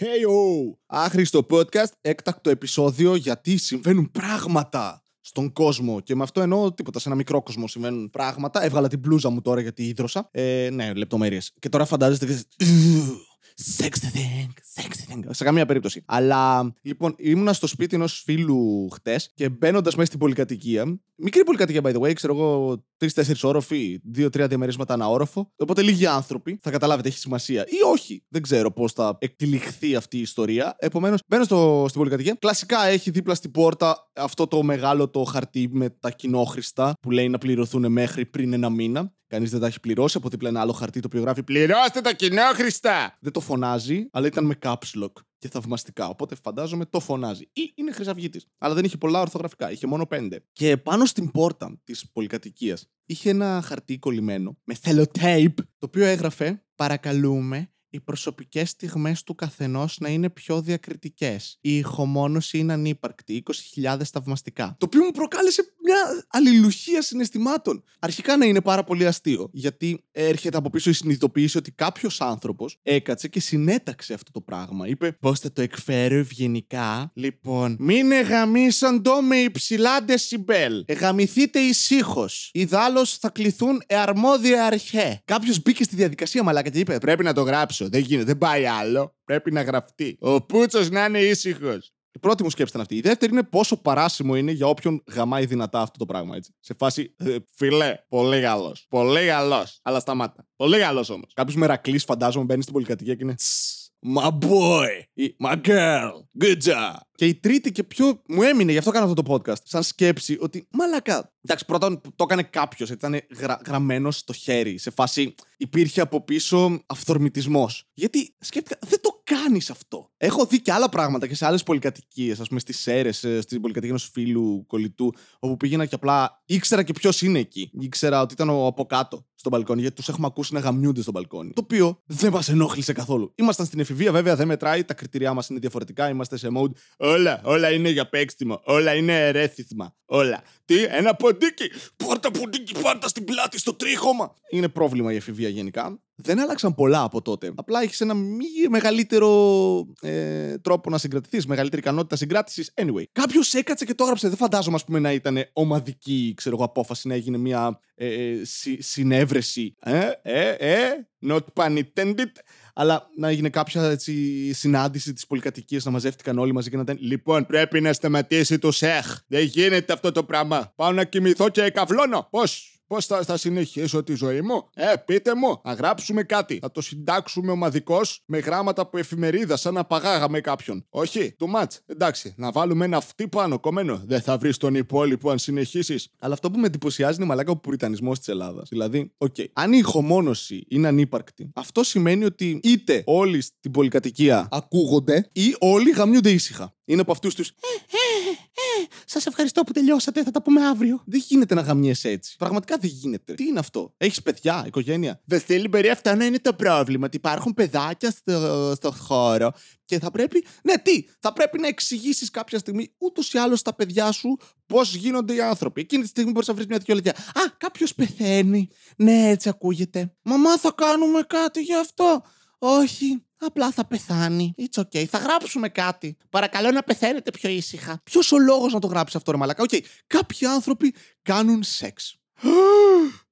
Hey oh! Άχρηστο podcast, έκτακτο επεισόδιο γιατί συμβαίνουν πράγματα στον κόσμο. Και με αυτό εννοώ τίποτα. Σε ένα μικρό κόσμο συμβαίνουν πράγματα. Έβγαλα την μπλούζα μου τώρα γιατί ίδρωσα. Ε, ναι, λεπτομέρειες. Και τώρα φαντάζεστε. Sexy thing, sexy thing. Σε καμία περίπτωση. Αλλά λοιπόν, ήμουνα στο σπίτι ενός φίλου χτες και μπαίνοντας μέσα στην πολυκατοικία. Μικρή πολυκατοικία, by the way, ξέρω εγώ, τρει-τέσσερι όροφοι, δύο-τρία διαμερίσματα ένα όροφο. Οπότε λίγοι άνθρωποι, θα καταλάβετε, έχει σημασία. Ή όχι. Δεν ξέρω πώς θα εκτυλιχθεί αυτή η ιστορία. Επομένως, μπαίνω στο, στην πολυκατοικία. Κλασικά έχει δίπλα στην πόρτα αυτό το μεγάλο το χαρτί με τα κοινόχρηστα που λέει να πληρωθούν μέχρι πριν ένα μήνα. Κανείς δεν τα έχει πληρώσει. Από δίπλα ένα άλλο χαρτί το οποίο γράφει Πληρώστε τα κοινόχρηστα! Δεν το φωνάζει, αλλά ήταν με caps lock και θαυμαστικά. Οπότε φαντάζομαι το φωνάζει. Ή είναι χρυσαυγήτη. Αλλά δεν είχε πολλά ορθογραφικά, είχε μόνο πέντε. Και πάνω στην πόρτα της πολυκατοικίας είχε ένα χαρτί κολλημένο με tape, το οποίο έγραφε Παρακαλούμε οι προσωπικές στιγμές του καθενός να είναι πιο διακριτικές. Η ηχομόνωση είναι ανύπαρκτη, 20.000 θαυμαστικά. Το οποίο μου προκάλεσε μια αλληλουχία συναισθημάτων. Αρχικά να είναι πάρα πολύ αστείο, γιατί έρχεται από πίσω η συνειδητοποίηση ότι κάποιος άνθρωπος έκατσε και συνέταξε αυτό το πράγμα. Είπε, πώς θα το εκφέρω ευγενικά; Λοιπόν, μην εγαμίσαντο με υψηλά δεσιμπέλ. Εγαμηθείτε ησύχως. Ιδάλως θα κληθούν εαρμόδια αρχέ. Κάποιος μπήκε στη διαδικασία μαλάκα και είπε, Πρέπει να το γράψω. Δεν γίνεται, δεν πάει άλλο. Πρέπει να γραφτεί. Ο Πούτσος να είναι ήσυχος. Η πρώτη μου σκέψη ήταν αυτή. Η δεύτερη είναι πόσο παράσιμο είναι για όποιον γαμάει δυνατά αυτό το πράγμα. Έτσι. Σε φάση, ε, φιλέ, πολύ καλό. Πολύ καλό. Αλλά σταμάτα. Πολύ καλό όμως. Κάποιος μερακλής, φαντάζομαι, μπαίνει στην πολυκατοικία και είναι. My boy, ή my girl, good job. Και η τρίτη και πιο μου έμεινε, γι' αυτό κάνω αυτό το podcast, σαν σκέψη ότι μαλακά. Εντάξει, πρώτον το έκανε κάποιος, ήταν γρα, γραμμένος στο χέρι, σε φάση υπήρχε από πίσω αυθορμητισμός. Γιατί σκέφτηκα, δεν το κάνεις αυτό; Έχω δει και άλλα πράγματα και σε άλλες πολυκατοικίες, ας πούμε στις Σέρες, στην πολυκατοικία ενός φίλου κολλητού, όπου πήγαινα και απλά ήξερα και ποιος είναι εκεί. Ήξερα ότι ήταν ο από κάτω στο μπαλκόνι, γιατί τους έχουμε ακούσει να γαμιούνται στο μπαλκόνι. Το οποίο δεν μας ενόχλησε καθόλου. Ήμασταν στην εφηβεία, βέβαια δεν μετράει, τα κριτήριά μας είναι διαφορετικά, είμαστε σε mode. Όλα, όλα είναι για παίξτημο, όλα είναι ερέθισμα. Όλα. Τι, ένα ποντίκι! Πάρτα ποντίκι, πάρτα στην πλάτη, στο τρίχωμα! Είναι πρόβλημα η εφηβεία γενικά. Δεν άλλαξαν πολλά από τότε. Απλά έχεις ένα μεγαλύτερο ε, τρόπο να συγκρατηθείς, μεγαλύτερη ικανότητα συγκράτησης. Anyway, κάποιος έκατσε και το έγραψε. Δεν φαντάζομαι, ας πούμε, να ήταν ομαδική ξέρω εγώ, απόφαση να έγινε μια ε, ε συ, συνέβρεση. Ε, ε, ε, not pun intended. Αλλά να έγινε κάποια έτσι, συνάντηση της πολυκατοικίας, να μαζεύτηκαν όλοι μαζί και να ήταν. Λοιπόν, πρέπει να σταματήσει το σεξ. Δεν γίνεται αυτό το πράγμα. Πάω να κοιμηθώ και καυλώνω. Πώς, Πώς θα, θα συνεχίσω τη ζωή μου, Ε, πείτε μου, να γράψουμε κάτι. Θα το συντάξουμε ομαδικώς με γράμματα από εφημερίδα, σαν να απαγάγαμε κάποιον. Όχι, too much. Εντάξει, να βάλουμε ένα αυτή πάνω, κομμένο. Δεν θα βρεις τον υπόλοιπο αν συνεχίσεις. Αλλά αυτό που με εντυπωσιάζει είναι μαλάκα ο πουριτανισμός της Ελλάδας. Δηλαδή, ok, okay, αν η ηχομόνωση είναι ανύπαρκτη, αυτό σημαίνει ότι είτε όλοι στην πολυκατοικία ακούγονται ή όλοι γαμιούνται ήσυχα. Είναι από αυτούς του. «Ε, ε, ε, Σας ευχαριστώ που τελειώσατε, θα τα πούμε αύριο. Δεν γίνεται να γαμιέσαι έτσι. Πραγματικά δεν γίνεται. Τι είναι αυτό; Έχεις παιδιά, οικογένεια; Βασίλη, μπορεί αυτό να είναι το πρόβλημα. Ότι υπάρχουν παιδάκια στο, στο χώρο και θα πρέπει. Ναι, τι! Θα πρέπει να εξηγήσεις κάποια στιγμή ούτως ή άλλως στα παιδιά σου πώς γίνονται οι άνθρωποι. Εκείνη τη στιγμή μπορείς να βρεις μια δικαιολογία. Α, κάποιος πεθαίνει. Ναι, έτσι ακούγεται. Μαμά, θα κάνουμε κάτι γι' αυτό; Όχι, Απλά θα πεθάνει. It's okay. Θα γράψουμε κάτι. Παρακαλώ να πεθαίνετε πιο ήσυχα. Ποιος ο λόγος να το γράψει αυτό, ρε μαλάκα; OK. Okay. Κάποιοι άνθρωποι κάνουν σεξ.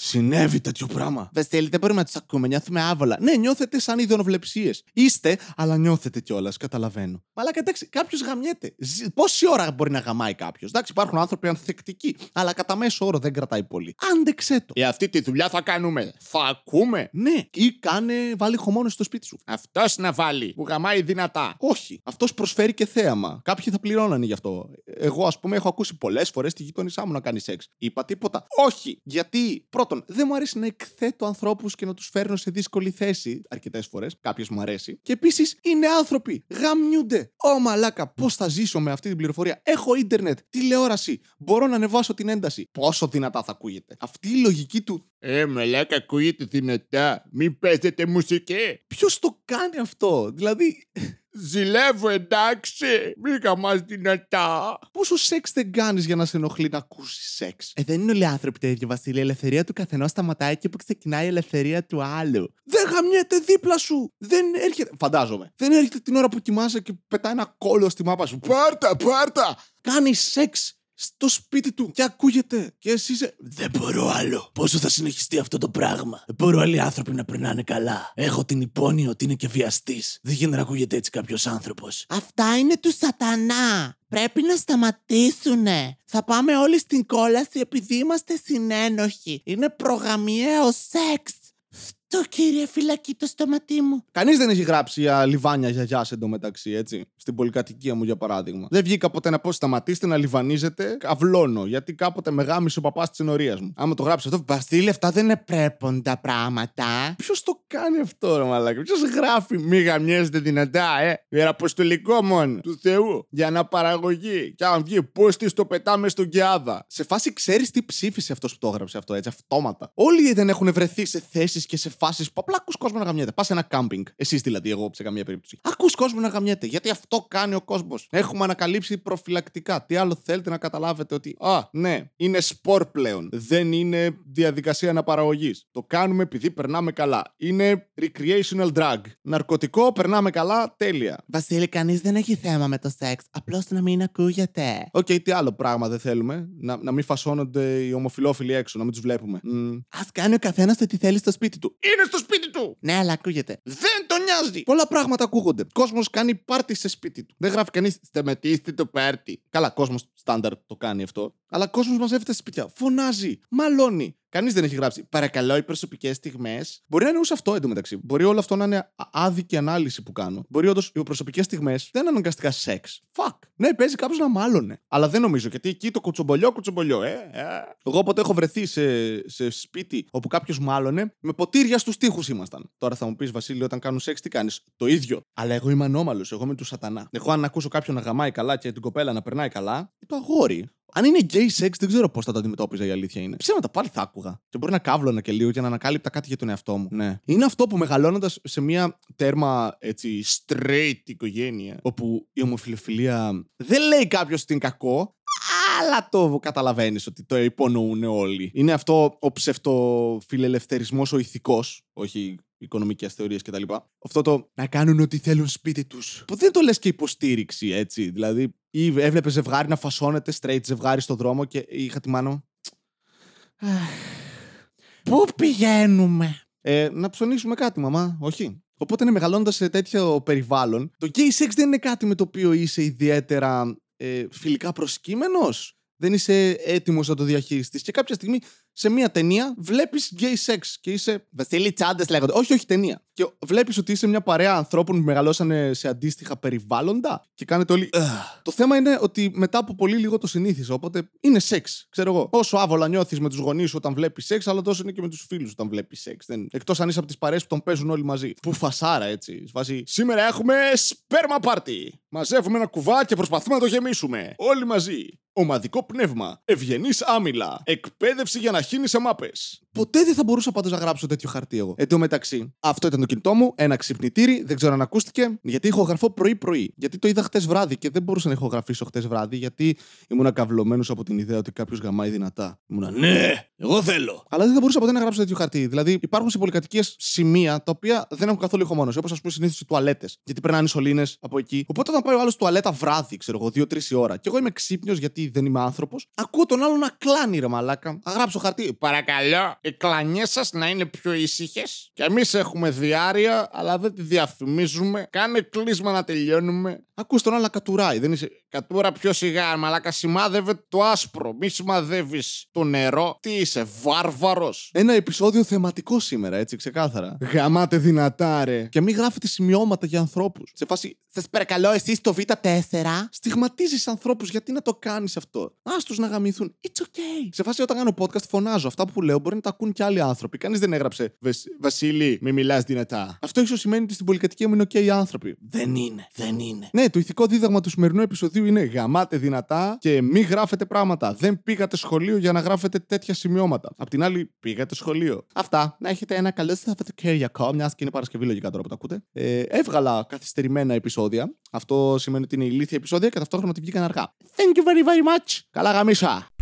Συνέβη τέτοιο πράγμα. Βεστέλη, δεν μπορούμε να τους ακούμε. Νιώθουμε άβολα. Ναι, νιώθετε σαν ιδεονοβλεψίε. Είστε, αλλά νιώθετε κιόλας. Καταλαβαίνω. Αλλά εντάξει, κάποιος γαμιέται. Πόση ώρα μπορεί να γαμάει κάποιος; Εντάξει, υπάρχουν άνθρωποι ανθεκτικοί. Αλλά κατά μέσο όρο δεν κρατάει πολύ. Άντεξε το. Για αυτή τη δουλειά θα κάνουμε. Θα ακούμε. Ναι, ή κάνε, βάλει χωμόνο στο σπίτι σου. Αυτός να βάλει. Που γαμάει δυνατά. Όχι. Αυτός προσφέρει και θέαμα. Κάποιοι θα πληρώνανε γι' αυτό. Εγώ, ας πούμε, έχω ακούσει πολλές φορές τη γειτόνισά μου να κάνει σεξ. Είπα τίποτα. Όχι. Γιατί πρώτον, δεν μου αρέσει να εκθέτω ανθρώπους και να τους φέρνω σε δύσκολη θέση αρκετές φορές. Κάποιο μου αρέσει. Και επίσης είναι άνθρωποι. Γαμιούνται. Ω μαλάκα, πώς θα ζήσω με αυτή την πληροφορία; Έχω ίντερνετ, τηλεόραση. Μπορώ να ανεβάσω την ένταση. Πόσο δυνατά θα ακούγεται. Αυτή η λογική του Ε, μαλάκα, ακούγεται δυνατά. Μην παίζετε μουσική. Ποιος το κάνει αυτό, δηλαδή. Ζηλεύω, εντάξει. Μη καμάς δυνατά. Πόσο σεξ δεν κάνεις για να σε ενοχλεί να ακούσεις σεξ; Ε, δεν είναι όλοι οι άνθρωποι τέτοιοι, Βασίλη. Η ελευθερία του καθενός σταματάει εκεί που ξεκινάει η ελευθερία του άλλου. Δεν γαμιέται δίπλα σου. Δεν έρχεται. Φαντάζομαι. Δεν έρχεται την ώρα που κοιμάσαι και πετάει ένα κόλλο στη μάπα σου. Πάρτα, πάρτα. Κάνεις σεξ στο σπίτι του και ακούγεται. Και εσύ είσαι. Δεν μπορώ άλλο. Πόσο θα συνεχιστεί αυτό το πράγμα; Δεν μπορώ άλλοι άνθρωποι να περνάνε καλά. Έχω την υπόνοια ότι είναι και βιαστής. Δεν γίνεται να ακούγεται έτσι κάποιος άνθρωπος. Αυτά είναι του σατανά. Πρέπει να σταματήσουνε. Θα πάμε όλοι στην κόλαση επειδή είμαστε συνένοχοι. Είναι προγαμιαίο σεξ. Το κύριε φυλακή το στόματί μου. Κανείς δεν έχει γράψει για λιβάνια γιαγιά εντωμεταξύ, έτσι. Στην πολυκατοικία μου, για παράδειγμα. Δεν βγήκα ποτέ να πω σταματήστε να λιβανίζετε. Αυλώνω. Γιατί κάποτε με γάμισε ο παπάς της ενορίας μου. Άμα το γράψεις αυτό, Βασίλη, αυτά δεν είναι πρέποντα πράγματα. ποιος το κάνει αυτό, ρε μαλάκα. Ποιος γράφει. Μη γαμιέζετε δυνατά, ε. Ιεραποστολικό μόνο. Του Θεού. Για αναπαραγωγή. Και αν βγει, πώ τη το πετάμε στον Κιάδα. Σε φάση ξέρεις τι ψήφισε αυτός που το έγραψε αυτό, έτσι, αυτόματα. Όλοι δεν έχουν βρεθεί σε θέσεις και σε φάσεις που απλά ακούς κόσμο να γαμιέται. Πας σε ένα κάμπινγκ. Εσείς δηλαδή, εγώ σε καμία περίπτωση. Ακούς κόσμο να γαμιέται. Γιατί αυτό κάνει ο κόσμος. Έχουμε ανακαλύψει προφυλακτικά. Τι άλλο θέλετε να καταλάβετε ότι. Α, ναι, είναι σπορ πλέον. Δεν είναι διαδικασία αναπαραγωγής. Το κάνουμε επειδή περνάμε καλά. Είναι recreational drug. Ναρκωτικό, περνάμε καλά, τέλεια. Βασίλη, κανείς δεν έχει θέμα με το σεξ. Απλώς να μην ακούγεται. Οκ, τι άλλο πράγμα δεν θέλουμε. Να, να μην φασώνονται οι ομοφυλόφιλοι έξω, να μην τους βλέπουμε. Μμ. Ας κάνει ο καθένας το τι θέλει στο σπίτι του. Είναι στο σπίτι του. Ναι, αλλά ακούγεται. Δεν τον νοιάζει. Πολλά πράγματα ακούγονται. Κόσμος κάνει πάρτι σε σπίτι του. Δεν γράφει κανείς. Σταματήστε το πάρτι. Καλά, κόσμος στάνταρ το κάνει αυτό. Αλλά κόσμος μαζεύεται σε σπίτια. Φωνάζει, μαλώνει. Κανείς δεν έχει γράψει. Παρακαλώ, οι προσωπικές στιγμές. Μπορεί να είναι όσο αυτό εντωμεταξύ. Μπορεί όλο αυτό να είναι α- άδικη ανάλυση που κάνω. Μπορεί όντως οι προσωπικές στιγμές δεν είναι αναγκαστικά σεξ. Fuck. Ναι, παίζει κάποιος να μάλωνε. Αλλά δεν νομίζω γιατί εκεί το κουτσομπολιό, κουτσομπολιό, ε. ε. Εγώ ποτέ έχω βρεθεί σε, σε σπίτι όπου κάποιος μάλωνε με ποτήρια στους τοίχους ήμασταν. Τώρα θα μου πεις Βασίλη, όταν κάνουν σεξ τι κάνεις. Το ίδιο. Αλλά εγώ είμαι ανώμαλος. Εγώ είμαι του σατανά. Εγώ αν ακούσω κάποιον να γαμάει καλά και την κοπέλα να περνάει καλά, το αγόρι. Αν είναι gay sex, δεν ξέρω πώς θα το αντιμετώπιζα η αλήθεια είναι. Ψέματα πάλι θα άκουγα. Και μπορεί να κάβλωνα και λίγο για να ανακάλυπτα κάτι για τον εαυτό μου. Ναι. Είναι αυτό που μεγαλώνοντας σε μια τέρμα έτσι Straight οικογένεια. όπου η ομοφιλοφιλία δεν λέει κάποιος ότι είναι κακό, αλλά το καταλαβαίνεις ότι το υπονοούν όλοι. Είναι αυτό ο ψευτοφιλελευθερισμός ο ηθικός, όχι οικονομικές θεωρίες κτλ. Αυτό το να κάνουν ό,τι θέλουν σπίτι τους. Που δεν το λες και υποστήριξη, έτσι. Δηλαδή, ή έβλεπες ζευγάρι να φασώνεται straight ζευγάρι στο δρόμο και είχα τη μάνο. Πού πηγαίνουμε; Ε, να ψωνίσουμε κάτι, μαμά. Όχι. Οπότε είναι μεγαλώντας σε τέτοιο περιβάλλον. Το gay sex δεν είναι κάτι με το οποίο είσαι ιδιαίτερα ε, φιλικά προσκύμενος. Δεν είσαι έτοιμος να το διαχειριστείς. Και κάποια στιγμή σε μια ταινία βλέπεις gay sex και είσαι. Βασίλη τσάντες λέγονται. Όχι, όχι ταινία. Και βλέπεις ότι είσαι μια παρέα ανθρώπων που μεγαλώσανε σε αντίστοιχα περιβάλλοντα και κάνετε όλοι. «Ugh». Το θέμα είναι ότι μετά από πολύ λίγο το συνήθισα. Οπότε είναι σεξ. Ξέρω εγώ. Όσο άβολα νιώθεις με τους γονείς σου όταν βλέπεις σεξ, αλλά τόσο είναι και με τους φίλους όταν βλέπεις σεξ. Δεν... Εκτός αν είσαι από τις παρέες που τον παίζουν όλοι μαζί. Που φασάρα έτσι. Βάζει. Σήμερα έχουμε σπέρμα πάρτι. Μαζεύουμε ένα κουβά και προσπαθούμε να το γεμίσουμε. Όλοι μαζί. Ομαδικό πνεύμα. Ευγενής άμυλα. Εκπαίδευση για να χύνει σε μάπες. Ποτέ δεν θα μπορούσα πάντως να γράψω τέτοιο χαρτί εγώ. Εν τω μεταξύ, αυτό ήταν το κινητό μου, ένα ξυπνητήρι, δεν ξέρω αν ακούστηκε, γιατί ηχογραφώ πρωί-πρωί. Γιατί το είδα χτες βράδυ και δεν μπορούσα να ηχογραφήσω χτες βράδυ, γιατί ήμουν καυλωμένο από την ιδέα ότι κάποιος γαμάει δυνατά. Ήμουνα, ναι, εγώ θέλω. Αλλά δεν θα μπορούσα ποτέ να γράψω τέτοιο χαρτί. Δηλαδή, υπάρχουν σε πολυκατοικίες σημεία τα οποία δεν έχουν καθόλου ηχομόνωση. Όπως ας πούμε συνήθως οι τουαλέτες. Γιατί περνάνε σωλήνες από εκεί. Οπότε όταν πάει ο άλλος τουαλέτα βράδυ, ξέρω εγώ, 2-3 η ώρα, και εγώ είμαι ξύπνιος γιατί δεν είμαι άνθρωπος, ακούω τον άλλο να κλάνει ρε μαλάκα. Θα γράψω χαρτί. Παρακαλώ, οι κλανιές σας να είναι πιο ήσυχες. Και εμείς έχουμε διάρκεια, αλλά δεν τη διαφημίζουμε. Κάνε κλείσμα να τελειώνουμε. Ακούς τον άλλο να κατουράει, δεν είσαι. Κατούρα πιο σιγά, μαλάκα. Σημάδευε το άσπρο. Μη σημαδεύεις το νερό. Τι είσαι, βάρβαρος. Ένα επεισόδιο θεματικό σήμερα, έτσι ξεκάθαρα. Γαμάτε δυνατά, ρε. Και μην γράφετε σημειώματα για ανθρώπους. Σε φάση, Σας παρακαλώ, εσείς το Β4. στιγματίζεις ανθρώπους, γιατί να το κάνεις αυτό; Άστου να γαμηθούν. It's okay. Σε φάση, όταν κάνω podcast, φωνάζω. Αυτά που λέω μπορεί να τα ακούν και άλλοι άνθρωποι. Κανείς δεν έγραψε Βασίλη, μη μιλάς δυνατά. Αυτό ίσως σημαίνει ότι στην πολυκατοικία μου είναι OK οι άνθρωποι. Δεν είναι, δεν είναι. Ναι, το ηθικό δίδαγμα του σημερινού επεισοδίου είναι γαμάτε δυνατά και μη γράφετε πράγματα. Δεν πήγατε σχολείο για να γράφετε τέτοια σημειώματα. Απ' την άλλη, πήγατε σχολείο. Αυτά. Να έχετε ένα καλό Σαββατοκύριακο, μιας και είναι Παρασκευή λογικά τώρα που το ακούτε. Ε, έβγαλα καθυστερημένα επεισόδια. Αυτό σημαίνει ότι είναι ηλίθια επεισόδια και ταυτόχρονα ότι βγήκαν αργά. Thank you very very much. Καλά γαμίσα.